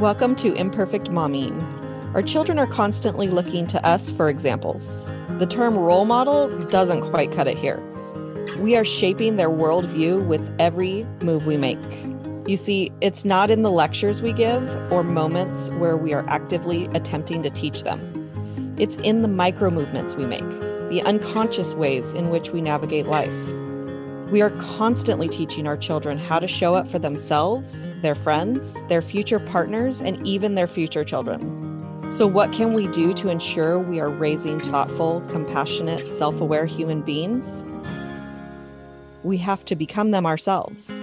Welcome to Imperfect Momming. Our children are constantly looking to us for examples. The term role model doesn't quite cut it here. We are shaping their worldview with every move we make. You see, it's not in the lectures we give or moments where we are actively attempting to teach them. It's in the micro movements we make, the unconscious ways in which we navigate life. We are constantly teaching our children how to show up for themselves, their friends, their future partners, and even their future children. So, what can we do to ensure we are raising thoughtful, compassionate, self aware human beings? We have to become them ourselves.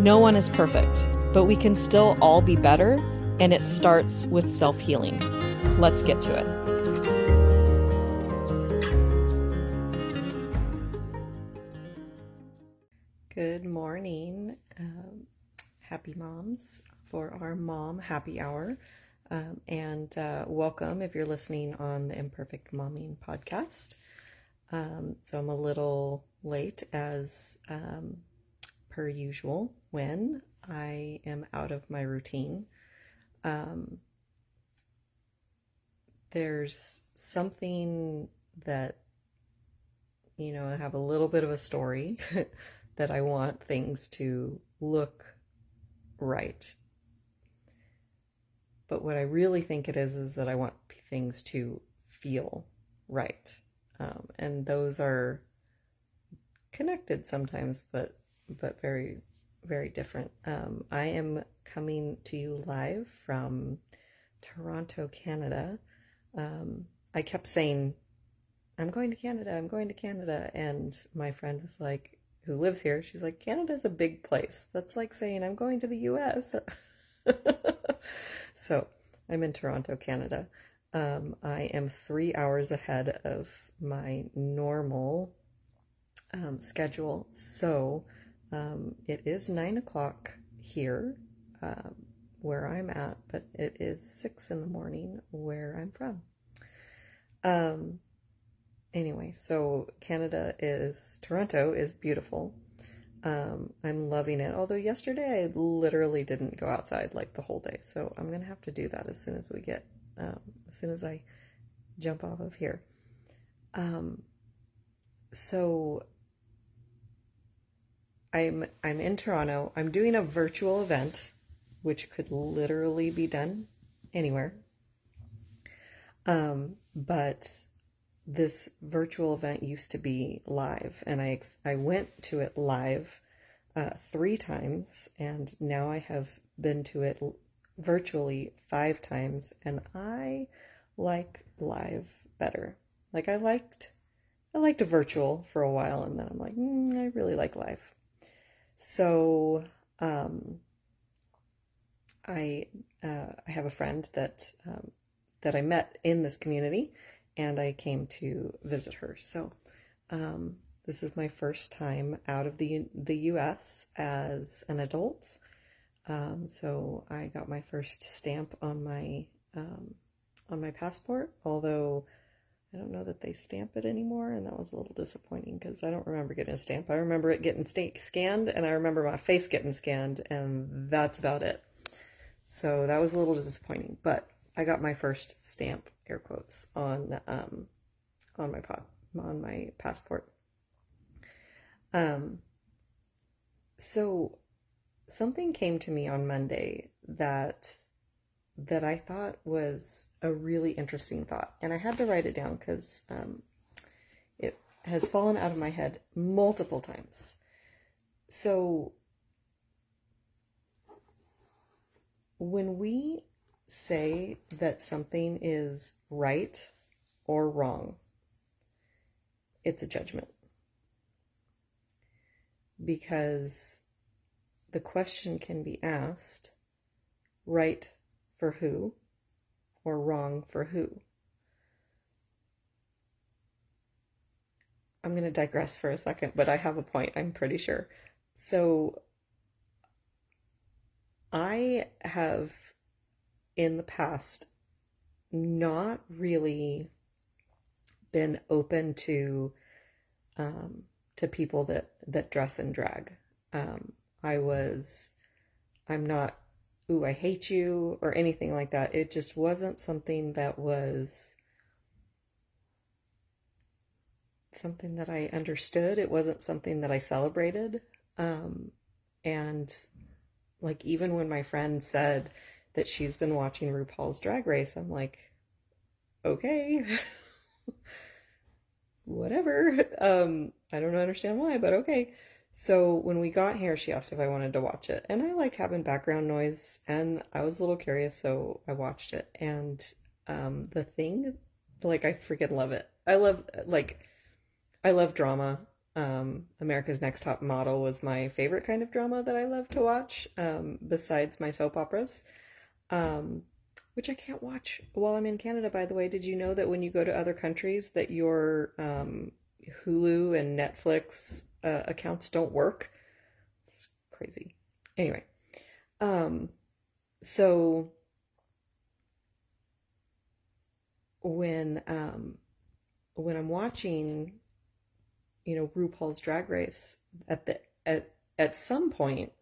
No one is perfect, but we can still all be better, and it starts with self healing. Let's get to it. Um, happy moms for our mom happy hour. Um, and uh, welcome if you're listening on the Imperfect Momming podcast. Um, so I'm a little late as um, per usual when I am out of my routine. Um, there's something that, you know, I have a little bit of a story. that I want things to look right. But what I really think it is is that I want things to feel right. Um, and those are connected sometimes, but but very very different. Um, I am coming to you live from Toronto, Canada. Um, I kept saying, "I'm going to Canada. I'm going to Canada," and my friend was like, who lives here, she's like, Canada's a big place. That's like saying I'm going to the US. so I'm in Toronto, Canada. Um, I am three hours ahead of my normal um, schedule. So um, it is nine o'clock here um, where I'm at, but it is six in the morning where I'm from. Um, anyway, so Canada is, Toronto is beautiful. Um, I'm loving it. Although yesterday I literally didn't go outside like the whole day. So I'm to have to do that as soon as we get, um, as soon as I jump off of here. Um, so I'm, I'm in Toronto. I'm doing a virtual event, which could literally be done anywhere. Um, but this virtual event used to be live, and I I went to it live uh, three times, and now I have been to it virtually five times, and I like live better. Like I liked I liked a virtual for a while, and then I'm like, mm, I really like live. So um, I uh, I have a friend that um, that I met in this community and I came to visit her. So, um, this is my first time out of the the U.S. as an adult. Um, so I got my first stamp on my um, on my passport, although I don't know that they stamp it anymore, and that was a little disappointing because I don't remember getting a stamp. I remember it getting st- scanned, and I remember my face getting scanned, and that's about it. So that was a little disappointing, but I got my first stamp air quotes on um, on my pot on my passport. Um, so something came to me on Monday that that I thought was a really interesting thought, and I had to write it down because um, it has fallen out of my head multiple times. So when we say that something is right or wrong. It's a judgment. Because the question can be asked right for who or wrong for who. I'm going to digress for a second, but I have a point, I'm pretty sure. So I have in the past not really been open to um, to people that that dress in drag. Um, I was I'm not ooh, I hate you or anything like that. It just wasn't something that was something that I understood. It wasn't something that I celebrated. Um, and like, even when my friend said that she's been watching RuPaul's Drag Race, I'm like, okay, whatever. Um, I don't understand why, but okay. So when we got here, she asked if I wanted to watch it. And I like having background noise, and I was a little curious, so I watched it. And um, the thing, like, I freaking love it. I love, like, I love drama. Um, America's Next Top Model was my favorite kind of drama that I love to watch, um, besides my soap operas, um, which I can't watch while I'm in Canada. By the way, did you know that when you go to other countries, that your um, Hulu and Netflix uh, accounts don't work. It's crazy. Anyway, um, so when um, when I'm watching, you know, RuPaul's Drag Race at the at at some point,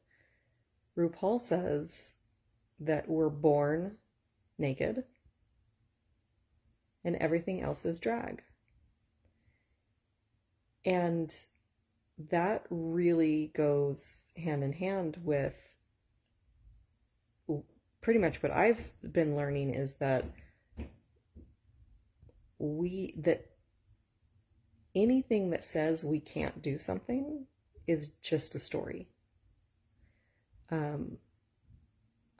RuPaul says that we're born naked and everything else is drag. And that really goes hand in hand with pretty much what I've been learning is that we that anything that says we can't do something is just a story. Um,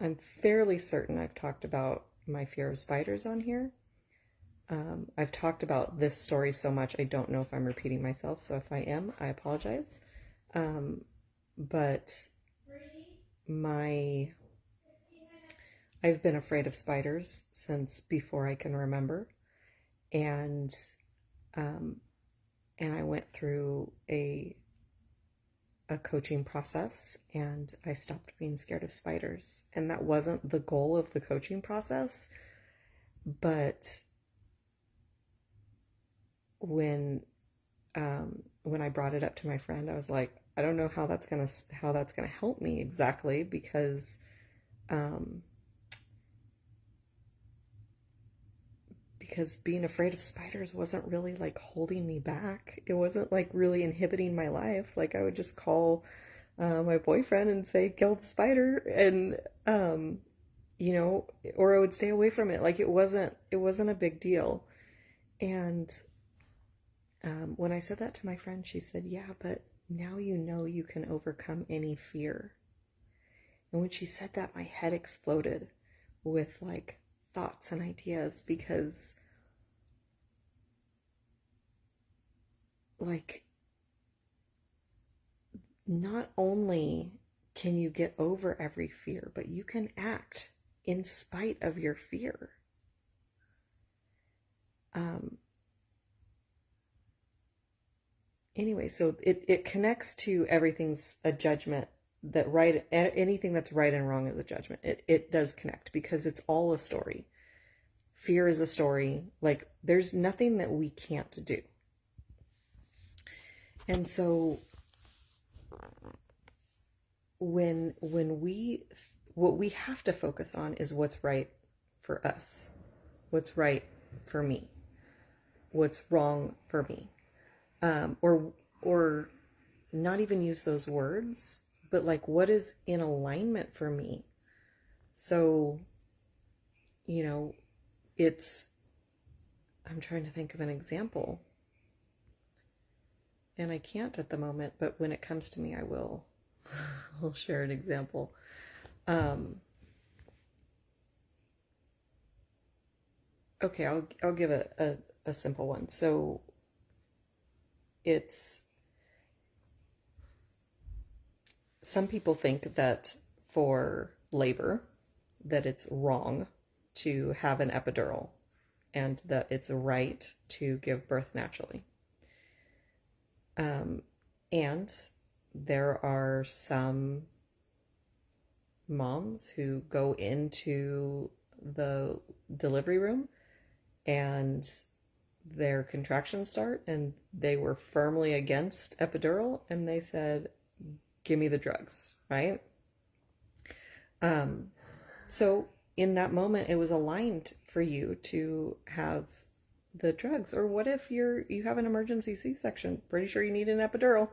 I'm fairly certain I've talked about my fear of spiders on here. Um, I've talked about this story so much, I don't know if I'm repeating myself. So if I am, I apologize. Um, but my. I've been afraid of spiders since before I can remember. And. Um, and I went through a a coaching process and I stopped being scared of spiders. And that wasn't the goal of the coaching process, but when um, when I brought it up to my friend, I was like, I don't know how that's gonna how that's gonna help me exactly because um, because being afraid of spiders wasn't really like holding me back. It wasn't like really inhibiting my life. Like I would just call uh, my boyfriend and say, "Kill the spider," and um, you know, or I would stay away from it. Like it wasn't it wasn't a big deal, and um, when I said that to my friend, she said, Yeah, but now you know you can overcome any fear. And when she said that, my head exploded with like thoughts and ideas because, like, not only can you get over every fear, but you can act in spite of your fear. Um, anyway, so it, it connects to everything's a judgment that right anything that's right and wrong is a judgment. It it does connect because it's all a story. Fear is a story. Like there's nothing that we can't do. And so when when we what we have to focus on is what's right for us. What's right for me. What's wrong for me um, or or not even use those words, but like what is in alignment for me. So, you know, it's I'm trying to think of an example. And I can't at the moment, but when it comes to me, I will. I'll share an example. Um, okay, I'll I'll give a, a, a simple one. So it's some people think that for labor that it's wrong to have an epidural and that it's right to give birth naturally. Um, and there are some moms who go into the delivery room and their contractions start and they were firmly against epidural and they said give me the drugs right? Um So in that moment, it was aligned for you to have the drugs. Or what if you're you have an emergency C-section? Pretty sure you need an epidural.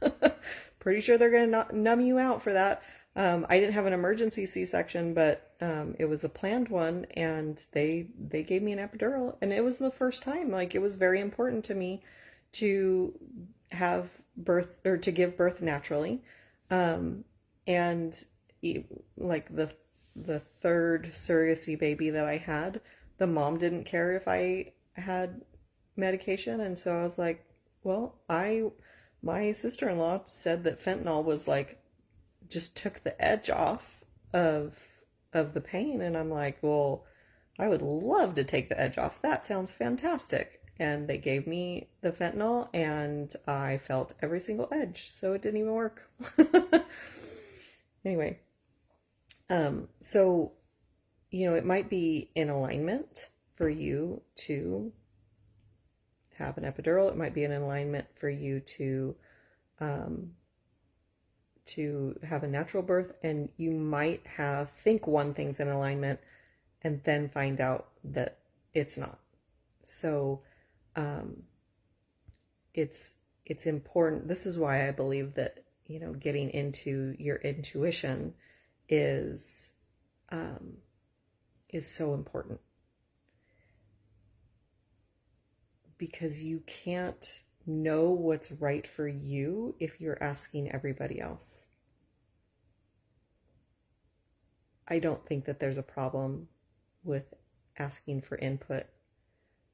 Pretty sure they're gonna numb you out for that. Um, I didn't have an emergency C-section, but um, it was a planned one, and they they gave me an epidural, and it was the first time. Like it was very important to me to have birth or to give birth naturally, um, and like the the third surrogacy baby that I had, the mom didn't care if I had medication, and so I was like, well, I my sister-in-law said that fentanyl was like just took the edge off of of the pain and I'm like, "Well, I would love to take the edge off. That sounds fantastic." And they gave me the fentanyl and I felt every single edge, so it didn't even work. anyway, um so you know, it might be in alignment for you to have an epidural. It might be an alignment for you to um, to have a natural birth, and you might have think one thing's in alignment, and then find out that it's not. So, um, it's it's important. This is why I believe that you know getting into your intuition is um, is so important because you can't know what's right for you if you're asking everybody else. I don't think that there's a problem with asking for input,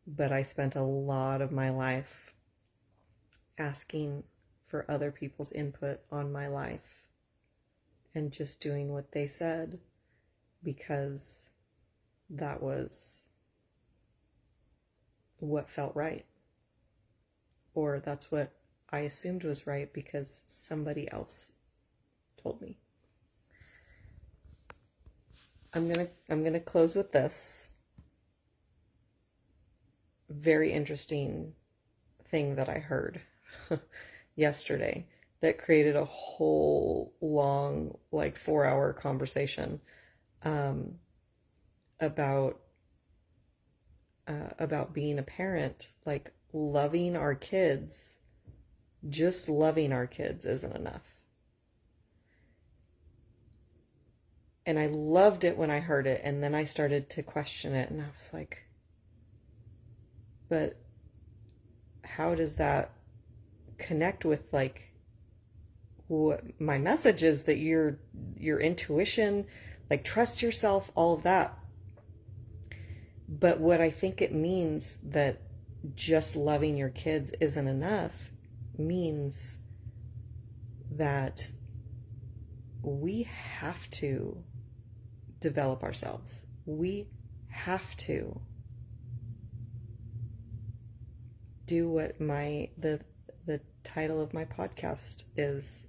but I spent a lot of my life asking for other people's input on my life and just doing what they said because that was what felt right. Or that's what I assumed was right because somebody else told me. I'm going to I'm going to close with this very interesting thing that I heard yesterday that created a whole long like 4-hour conversation um, about uh, about being a parent, like loving our kids, just loving our kids isn't enough. And I loved it when I heard it, and then I started to question it, and I was like, but how does that connect with like what my message is that your your intuition like trust yourself all of that but what I think it means that just loving your kids isn't enough means that we have to develop ourselves. We have to do what my the the title of my podcast is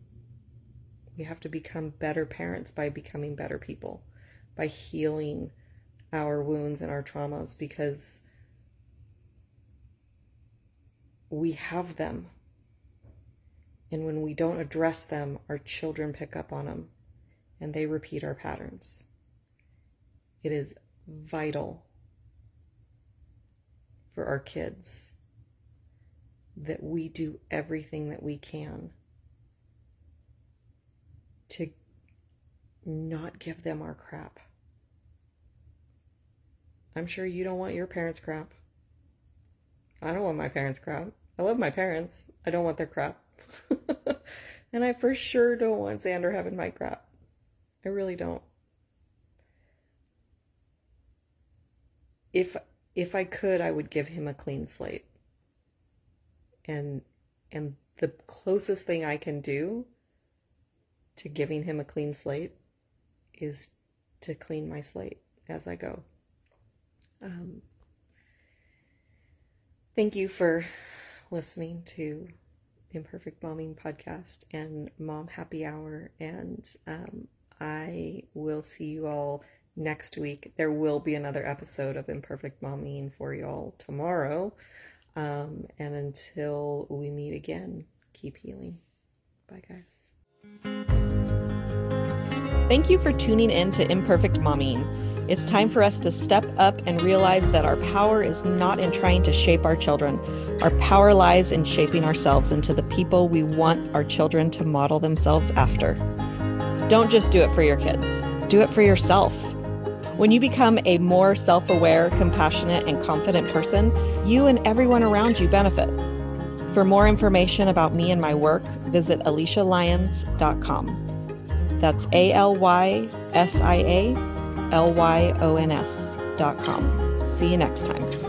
we have to become better parents by becoming better people by healing our wounds and our traumas because we have them. And when we don't address them, our children pick up on them and they repeat our patterns. It is vital for our kids that we do everything that we can to not give them our crap. I'm sure you don't want your parents' crap. I don't want my parents' crap. I love my parents. I don't want their crap. and I for sure don't want Xander having my crap. I really don't. If if I could, I would give him a clean slate. And and the closest thing I can do to giving him a clean slate is to clean my slate as I go. Um, thank you for listening to Imperfect Momming Podcast and Mom Happy Hour. And um, I will see you all next week. There will be another episode of Imperfect Momming for y'all tomorrow. Um, and until we meet again, keep healing. Bye, guys. Thank you for tuning in to Imperfect Momming. It's time for us to step up and realize that our power is not in trying to shape our children. Our power lies in shaping ourselves into the people we want our children to model themselves after. Don't just do it for your kids, do it for yourself. When you become a more self aware, compassionate, and confident person, you and everyone around you benefit. For more information about me and my work, visit alysialyons.com. That's A L Y S I A L Y O N S dot com. See you next time.